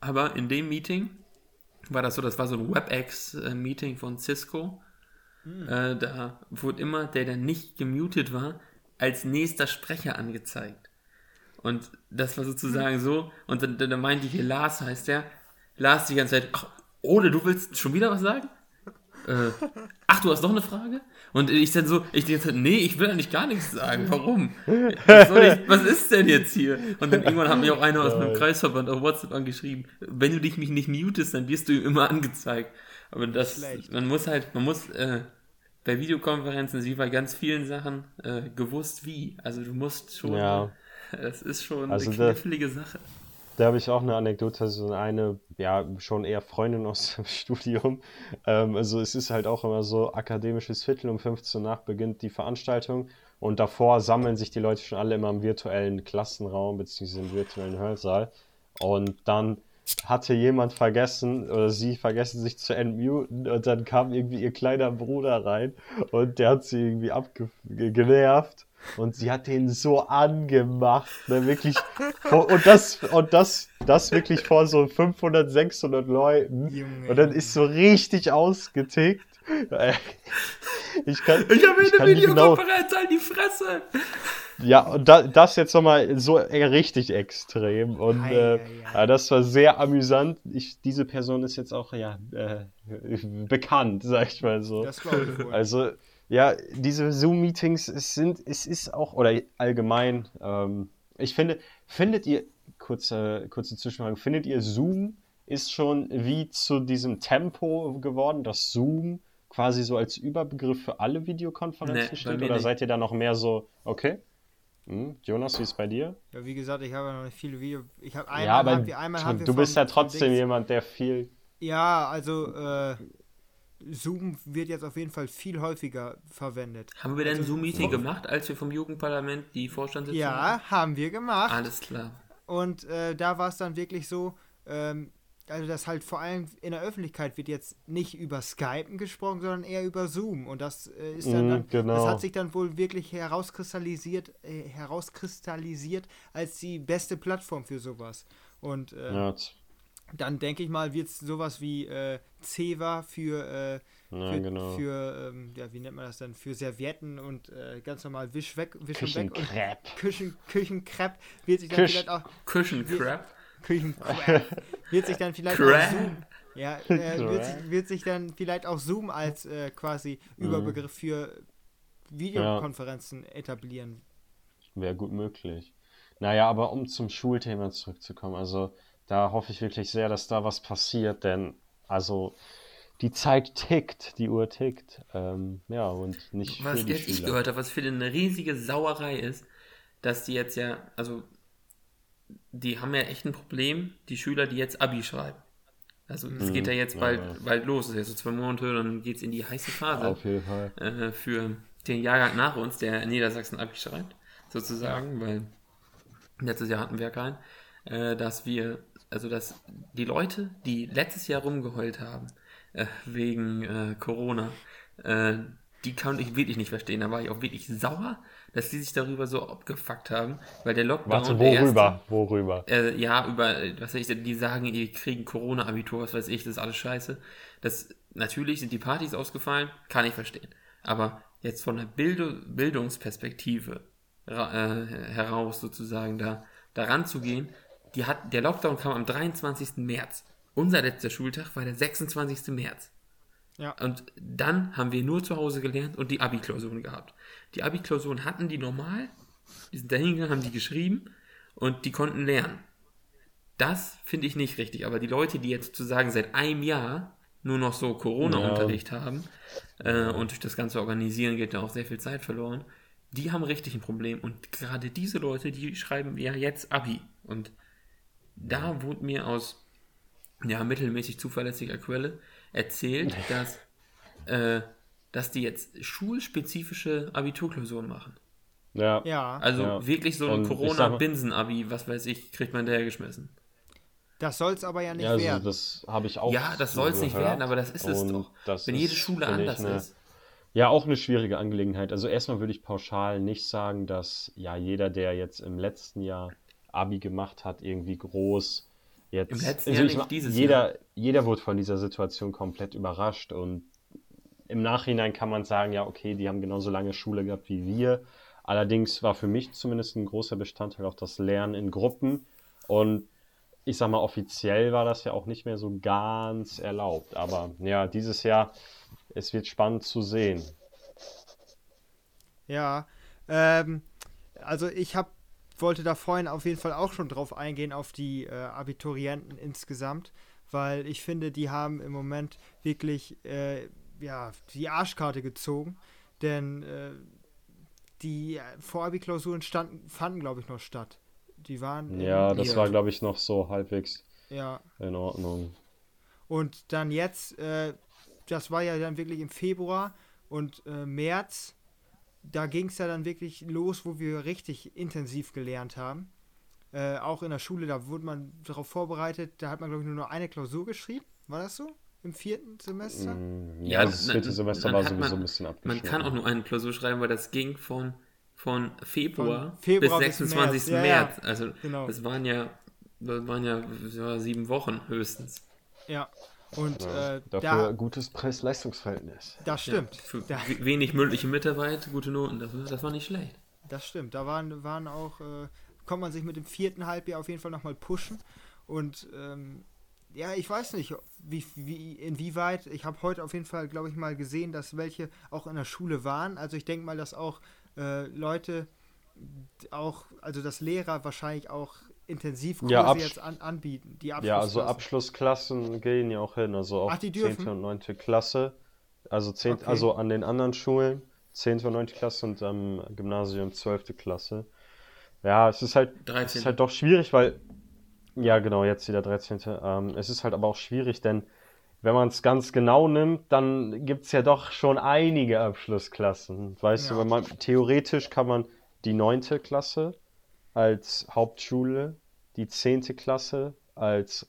Aber in dem Meeting war das so, das war so ein WebEx-Meeting von Cisco. Hm. Äh, da wurde immer der, der nicht gemutet war, als nächster Sprecher angezeigt. Und das war sozusagen so. Und dann, dann meinte ich hier, Lars heißt der. Lars die ganze Zeit, ach, Ole, du willst schon wieder was sagen? Äh, ach, du hast noch eine Frage? Und ich dann so, ich dachte, nee, ich will eigentlich gar nichts sagen. Warum? Was, ich, was, ist denn jetzt hier? Und dann irgendwann hat mir auch einer aus meinem Kreisverband auf WhatsApp angeschrieben, wenn du dich mich nicht mutest, dann wirst du ihm immer angezeigt. Aber das, Schlecht. man muss halt, man muss äh, bei Videokonferenzen, wie bei ganz vielen Sachen, äh, gewusst wie. Also du musst schon, ja. es ist schon also eine knifflige Sache. Da habe ich auch eine Anekdote, so eine, ja, schon eher Freundin aus dem *laughs* Studium. Ähm, also es ist halt auch immer so, akademisches Viertel um 15 Uhr nach beginnt die Veranstaltung und davor sammeln sich die Leute schon alle immer im virtuellen Klassenraum bzw. im virtuellen Hörsaal. Und dann hatte jemand vergessen oder sie vergessen sich zu entmuten und dann kam irgendwie ihr kleiner Bruder rein und der hat sie irgendwie abgenervt und sie hat den so angemacht, ne, wirklich. und das, und das, das wirklich vor so 500, 600 Leuten. Junge, und dann ist so richtig ausgetickt. Ich kann. Ich habe in der Videokonferenz genau, an die Fresse. Ja, und da, das jetzt nochmal so richtig extrem. Und äh, ja, das war sehr amüsant. Ich, diese Person ist jetzt auch ja äh, bekannt, sag ich mal so. Das glaube ich wohl. Also ja, diese Zoom-Meetings, es sind, es ist auch, oder allgemein, ähm, ich finde, findet ihr, kurze, kurze Zwischenfrage, findet ihr Zoom ist schon wie zu diesem Tempo geworden, dass Zoom quasi so als Überbegriff für alle Videokonferenzen nee, steht? Oder nicht. seid ihr da noch mehr so, okay? Hm, Jonas, wie ist es bei dir? Ja, wie gesagt, ich habe ja noch nicht viele Videos. Ich habe einmal, ja, aber hab, einmal du bist ja trotzdem jemand, der viel. Ja, also äh, Zoom wird jetzt auf jeden Fall viel häufiger verwendet. Haben wir denn also, Zoom-Meeting gemacht, als wir vom Jugendparlament die Vorstandssitzung Ja, hatten? haben wir gemacht. Alles klar. Und äh, da war es dann wirklich so, ähm, also das halt vor allem in der Öffentlichkeit wird jetzt nicht über Skypen gesprochen, sondern eher über Zoom. Und das äh, ist dann, mm, dann genau. das hat sich dann wohl wirklich herauskristallisiert, äh, herauskristallisiert als die beste Plattform für sowas. Und äh, ja. Dann denke ich mal, wird es sowas wie äh, Ceva für, äh, Ja, für, genau. für ähm, ja, wie nennt man das dann, für Servietten und äh, ganz normal Wisch weg, Wisch und weg und Küchenkrepp. Küchen, Küchenkrepp wird sich dann Küch- vielleicht auch Küchencrap. Küchenkrepp wird sich dann vielleicht auch Crap. Zoom, ja, äh, wird, sich, wird sich dann vielleicht auch Zoom als äh, quasi Mhm. Überbegriff für Videokonferenzen etablieren. Wäre gut möglich. Naja, aber um zum Schulthema zurückzukommen, also da hoffe ich wirklich sehr, dass da was passiert, denn also die Zeit tickt, die Uhr tickt. Ähm, ja, und nicht Was für die jetzt ich gehört habe, was für eine riesige Sauerei ist, dass die jetzt ja, also die haben ja echt ein Problem, die Schüler, die jetzt Abi schreiben. Also es geht ja jetzt bald, ja. bald los, das ist ja so zwei Monate, dann geht es in die heiße Phase Auf jeden Fall. äh, für den Jahrgang nach uns, der in Niedersachsen Abi schreibt, sozusagen, weil letztes Jahr hatten wir keinen, äh, dass wir, also dass die Leute, die letztes Jahr rumgeheult haben, äh, wegen äh, Corona, äh, die konnte ich wirklich nicht verstehen. Da war ich auch wirklich sauer, dass die sich darüber so abgefuckt haben, weil der Lockdown. Warte, der erste- worüber? Worüber? äh, ja, über, was weiß ich, die sagen, die kriegen Corona-Abitur, was weiß ich, das ist alles scheiße. Das, natürlich sind die Partys ausgefallen, kann ich verstehen. Aber jetzt von der Bildu Bildungsperspektive äh, heraus sozusagen da, da ranzugehen, die hat, der Lockdown kam am 23. März. Unser letzter Schultag war der 26. März. Ja. Und dann haben wir nur zu Hause gelernt und die Abi-Klausuren gehabt. Die Abi-Klausuren hatten die normal, die sind dahin gegangen, haben die geschrieben und die konnten lernen. Das finde ich nicht richtig, aber die Leute, die jetzt sozusagen seit einem Jahr nur noch so Corona-Unterricht haben äh, und durch das ganze Organisieren geht da auch sehr viel Zeit verloren, die haben richtig ein Problem. Und gerade diese Leute, die schreiben ja jetzt Abi. Und da wurde mir aus ja, mittelmäßig zuverlässiger Quelle erzählt, dass, äh, dass die jetzt schulspezifische Abiturklausuren machen. Ja. Ja, Also Ja. wirklich so ein Corona-Binsen-Abi, was weiß ich, kriegt man dahergeschmissen. das soll es aber ja nicht Ja, also werden. das habe ich auch. Ja, das soll es nicht werden, aber das ist es Und doch. das Wenn ist, jede Schule anders eine- ist. Ja, auch eine schwierige Angelegenheit. Also erstmal würde ich pauschal nicht sagen, dass ja jeder, der jetzt im letzten Jahr Abi gemacht hat, irgendwie groß jetzt. Im letzten also Jahr ich nicht, dieses jeder, jeder wurde von dieser Situation komplett überrascht und im Nachhinein kann man sagen, ja, okay, die haben genauso lange Schule gehabt wie wir. Allerdings war für mich zumindest ein großer Bestandteil auch das Lernen in Gruppen und ich sag mal, offiziell war das ja auch nicht mehr so ganz erlaubt. Aber ja, dieses Jahr, es wird spannend zu sehen. Ja, ähm, also ich hab, wollte da vorhin auf jeden Fall auch schon drauf eingehen, auf die äh, Abiturienten insgesamt, weil ich finde, die haben im Moment wirklich äh, ja, die Arschkarte gezogen, denn äh, die Vorabiklausuren standen, fanden, glaube ich, noch statt. Die waren, Ja, das war, glaube ich, noch so halbwegs ja, in Ordnung. Und dann jetzt, äh, das war ja dann wirklich im Februar und äh, März, da ging es ja dann wirklich los, wo wir richtig intensiv gelernt haben. Äh, auch in der Schule, da wurde man darauf vorbereitet, da hat man, glaube ich, nur noch eine Klausur geschrieben. War das so? Im vierten Semester? Mm, Ja, das vierte Semester war sowieso man- ein bisschen Man abgeschnitten. kann auch nur eine Klausur schreiben, weil das ging von, von Februar, Von Februar bis bis 26. März. Ja. März. Also Genau. das waren ja, das waren ja, ja sieben Wochen höchstens. Ja. Und Ja, äh, dafür da, gutes Preis-Leistungs-Verhältnis. das stimmt. Ja, für Da, we- wenig mündliche Mitarbeit, gute Noten, das, das war nicht schlecht. Das stimmt. Da waren, waren auch, äh, konnte man sich mit dem vierten Halbjahr auf jeden Fall nochmal pushen. Und ähm, ja, ich weiß nicht, wie, wie, inwieweit. Ich habe heute auf jeden Fall, glaube ich, mal gesehen, dass welche auch in der Schule waren. Also ich denke mal, dass auch äh, Leute, auch, also dass Lehrer wahrscheinlich auch Intensivkurse Ja, jetzt an, anbieten. Die Ja, also Abschlussklassen. Gehen ja auch hin. Also auch Ach, die 10. dürfen? und 9. Klasse. Also, 10, Okay. also an den anderen Schulen 10. und 9. Klasse und am Gymnasium 12. Klasse. Ja, es ist halt, es 13.. ist halt doch schwierig, weil, ja genau, jetzt wieder 13. Ähm, es ist halt aber auch schwierig, denn wenn man es ganz genau nimmt, dann gibt es ja doch schon einige Abschlussklassen. Weißt du, Ja. wenn man theoretisch kann man die 9. Klasse als Hauptschule, die 10. Klasse als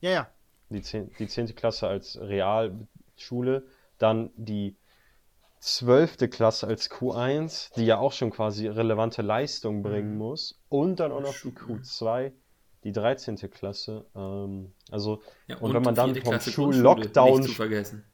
Ja, ja. die 10. Die 10. Klasse als Realschule, dann die 12. Klasse als Q1, die ja auch schon quasi relevante Leistung bringen muss, und dann auch noch die Q2 die 13. Klasse. Ähm, also, ja, und, und, wenn man dann vom Schul-Lockdown.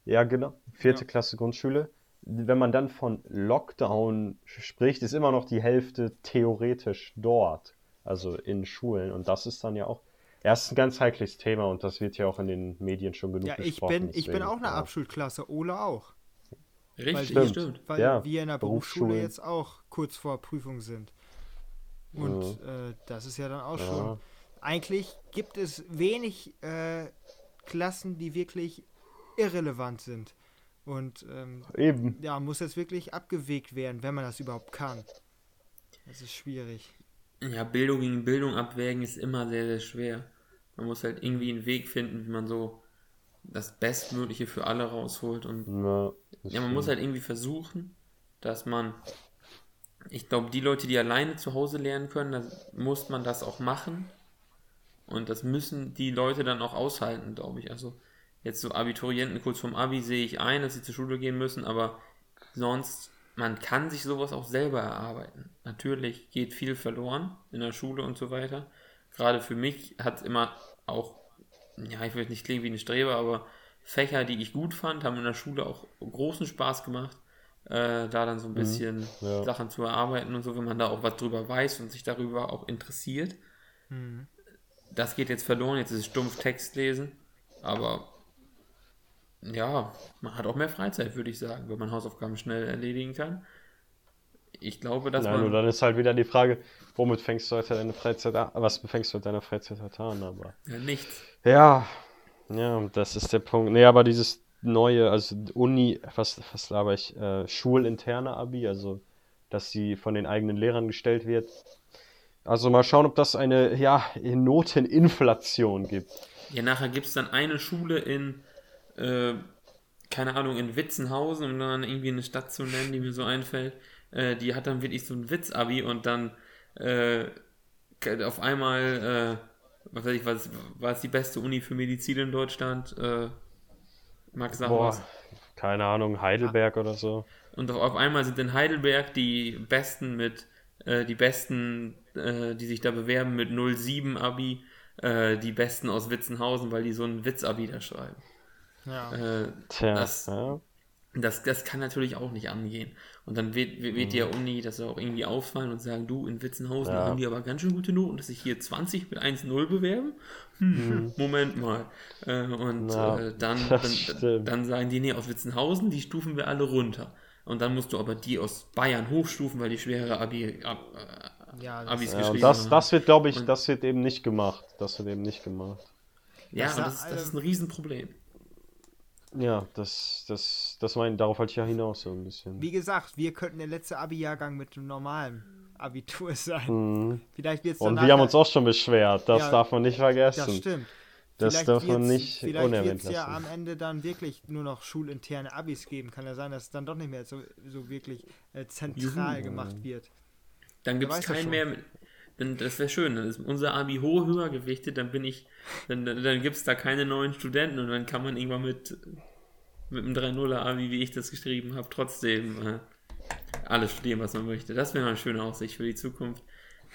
Ja, genau. Vierte ja. Klasse Grundschule. Wenn man dann von Lockdown spricht, ist immer noch die Hälfte theoretisch dort. Also in Schulen. Und das ist dann ja auch. Ja, ist ein ganz heikles Thema und das wird ja auch in den Medien schon genug ja, ich Bin, ich bin auch eine Abschulklasse, Ole auch. Richtig, weil, stimmt. Weil ja, wir in der Berufsschule jetzt auch kurz vor Prüfung sind. Und ja. äh, das ist ja dann auch ja. schon. Eigentlich gibt es wenig äh, Klassen, die wirklich irrelevant sind. Und ähm, Eben. ja, muss jetzt wirklich abgewegt werden, wenn man das überhaupt kann. Das ist schwierig. Ja, Bildung gegen Bildung abwägen ist immer sehr, sehr schwer. Man muss halt irgendwie einen Weg finden, wie man so das Bestmögliche für alle rausholt. Und ja, ja man muss halt irgendwie versuchen, dass man ich glaube, die Leute, die alleine zu Hause lernen können, dann muss man das auch machen. Und das müssen die Leute dann auch aushalten, glaube ich. Also jetzt so Abiturienten kurz vorm Abi sehe ich ein, dass sie zur Schule gehen müssen, aber sonst, man kann sich sowas auch selber erarbeiten. Natürlich geht viel verloren in der Schule und so weiter. Gerade für mich hat es immer auch, ja, ich will nicht klingen wie ein Streber, aber Fächer, die ich gut fand, haben in der Schule auch großen Spaß gemacht äh, da dann so ein mhm. bisschen ja. Sachen zu erarbeiten und so, wenn man da auch was drüber weiß und sich darüber auch interessiert. Mhm. Das geht jetzt verloren, jetzt ist es stumpf Text lesen, aber ja, man hat auch mehr Freizeit, würde ich sagen, wenn man Hausaufgaben schnell erledigen kann. Ich glaube, dass Nein, man. Und dann ist halt wieder die Frage, womit fängst du heute deine Freizeit an? Was fängst du mit deiner Freizeit heute an? Aber. Ja, nichts. Ja, ja, das ist der Punkt. Nee, aber dieses neue, also Uni, was, was laber ich, äh, schulinterne Abi, also dass sie von den eigenen Lehrern gestellt wird. Also mal schauen, ob das eine ja, Noteninflation gibt. Ja, nachher gibt es dann eine Schule in, äh, keine Ahnung, in Witzenhausen, um dann irgendwie eine Stadt zu nennen, die mir so einfällt. Äh, die hat dann wirklich so ein Witz-Abi und dann äh, auf einmal, äh, was weiß ich, was war es die beste Uni für Medizin in Deutschland? Äh, Max, sag Boah, was. keine Ahnung, Heidelberg oder so. Und auf einmal sind in Heidelberg die Besten mit, äh, die Besten, äh, die sich da bewerben mit 07 Abi, äh, die Besten aus Witzenhausen, weil die so ein Witz-Abi da schreiben. Ja. Äh, Tja, das, ja. Das, das kann natürlich auch nicht angehen. Und dann wird, wird mhm. der Uni das auch irgendwie auffallen und sagen, du, in Witzenhausen ja. haben die aber ganz schön gute Noten, dass sich hier 20 mit 1-0 bewerben. Hm, mhm. Moment mal. Äh, und ja, äh, dann, dann, dann, sagen die, nee, aus Witzenhausen, die stufen wir alle runter. Und dann musst du aber die aus Bayern hochstufen, weil die schwere Abi, ab, äh, ja, Abis ja, geschrieben das, haben. Das wird, glaube ich, und, das wird eben nicht gemacht. Das wird eben nicht gemacht. Ja, das, das, das ist ein Riesenproblem. Ja, das, das, das mein, darauf halte ich ja hinaus so ein bisschen. Wie gesagt, wir könnten der letzte Abi-Jahrgang mit einem normalen Abitur sein. Mhm. Vielleicht wird's Und wir haben uns auch schon beschwert, das ja, darf man nicht vergessen. Das stimmt. Das vielleicht darf man nicht Vielleicht wird es ja am Ende dann wirklich nur noch schulinterne Abis geben. Kann ja sein, dass es dann doch nicht mehr so, so wirklich äh, zentral Juhu. gemacht wird. Dann gibt es keinen mehr. Dann, das wäre schön, dann ist unser Abi hoch höher gewichtet, dann bin ich, dann, dann, dann gibt es da keine neuen Studenten und dann kann man irgendwann mit, mit einem 3-0er Abi, wie ich das geschrieben habe, trotzdem äh, alles studieren, was man möchte. Das wäre eine schöne Aussicht für die Zukunft.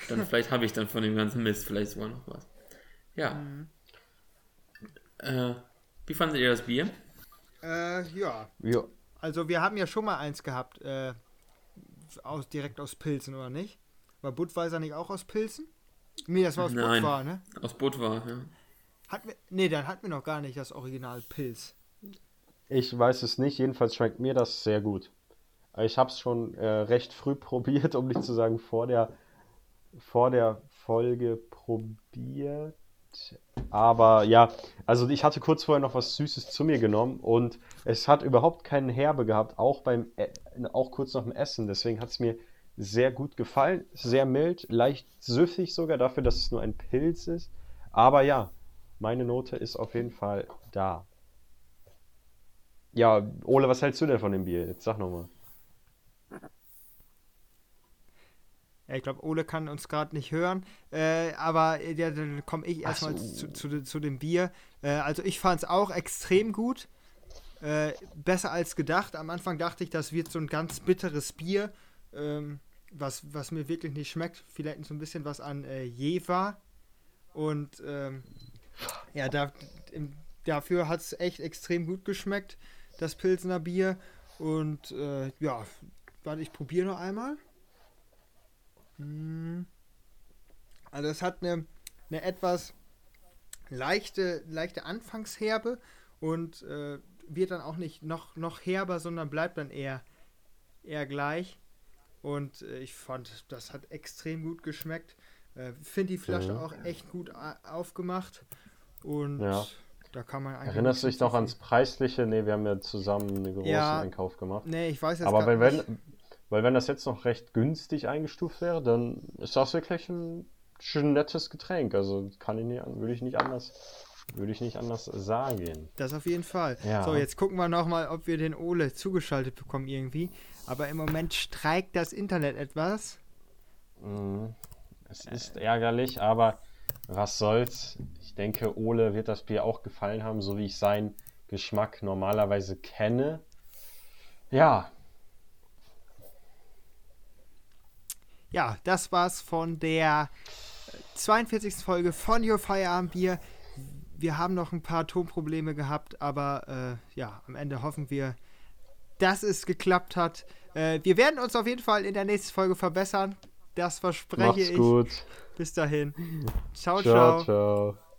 Dann vielleicht habe ich dann von dem ganzen Mist vielleicht sogar noch was. Ja. Mhm. Äh, wie fandet ihr das Bier? Äh, ja. ja. Also wir haben ja schon mal eins gehabt, äh, aus, direkt aus Pilzen, oder nicht? War Budweiser nicht auch aus Pilzen? Nee, das war aus Nein, Budvar, ne? Aus Budvar, ja. Hat wir, nee, dann hatten wir noch gar nicht das Original Pilz. Ich weiß es nicht, jedenfalls schmeckt mir das sehr gut. Ich habe es schon äh, recht früh *laughs* probiert, um nicht zu sagen vor der, vor der Folge probiert. Aber ja, also ich hatte kurz vorher noch was Süßes zu mir genommen und es hat überhaupt keinen Herbe gehabt, auch beim, äh, auch kurz nach dem Essen. Deswegen hat es mir sehr gut gefallen. Sehr mild, leicht süffig sogar dafür, dass es nur ein Pilz ist. Aber ja, meine Note ist auf jeden Fall da. Ja, Ole, was hältst du denn von dem Bier? Jetzt sag nochmal. Ja, ich glaube, Ole kann uns gerade nicht hören. Äh, aber ja, dann komme ich erstmal so. zu, zu, zu, dem Bier. Äh, also ich fand es auch extrem gut. Äh, besser als gedacht. Am Anfang dachte ich, das wird so ein ganz bitteres Bier. Ähm, was, was mir wirklich nicht schmeckt. Vielleicht so ein bisschen was an äh, Jever. Und ähm, ja, da, im, dafür hat es echt extrem gut geschmeckt, das Pilsener Bier. Und äh, ja, warte, ich probiere noch einmal. Hm. Also es hat eine, eine etwas leichte, leichte Anfangsherbe und äh, wird dann auch nicht noch, noch herber, sondern bleibt dann eher, eher gleich. Und äh, ich fand, das hat extrem gut geschmeckt. Äh, Finde die Flasche mhm. auch echt gut aufgemacht. Und ja. da kann man eigentlich. Erinnerst du dich noch ans Preisliche? Ne, wir haben ja zusammen einen großen ja, Einkauf gemacht. Nee, ich weiß jetzt Aber wenn, wenn, weil wenn das jetzt noch recht günstig eingestuft wäre, dann ist das wirklich ein schon nettes Getränk. Also kann ich nicht, würde ich nicht anders, würde ich nicht anders sagen. Das auf jeden Fall. Ja. So, jetzt gucken wir nochmal, ob wir den Ole zugeschaltet bekommen irgendwie. Aber im Moment streikt das Internet etwas. Mhm. Es ist ärgerlich, aber was soll's. Ich denke, Ole wird das Bier auch gefallen haben, so wie ich seinen Geschmack normalerweise kenne. Ja, ja, das war's von der 42. Folge von Your Feierabend Bier. Wir haben noch ein paar Tonprobleme gehabt, aber äh, ja, am Ende hoffen wir, dass es geklappt hat. Äh, wir werden uns auf jeden Fall in der nächsten Folge verbessern. Das verspreche Macht's ich. Gut. Bis dahin. ciao. ciao. ciao. ciao.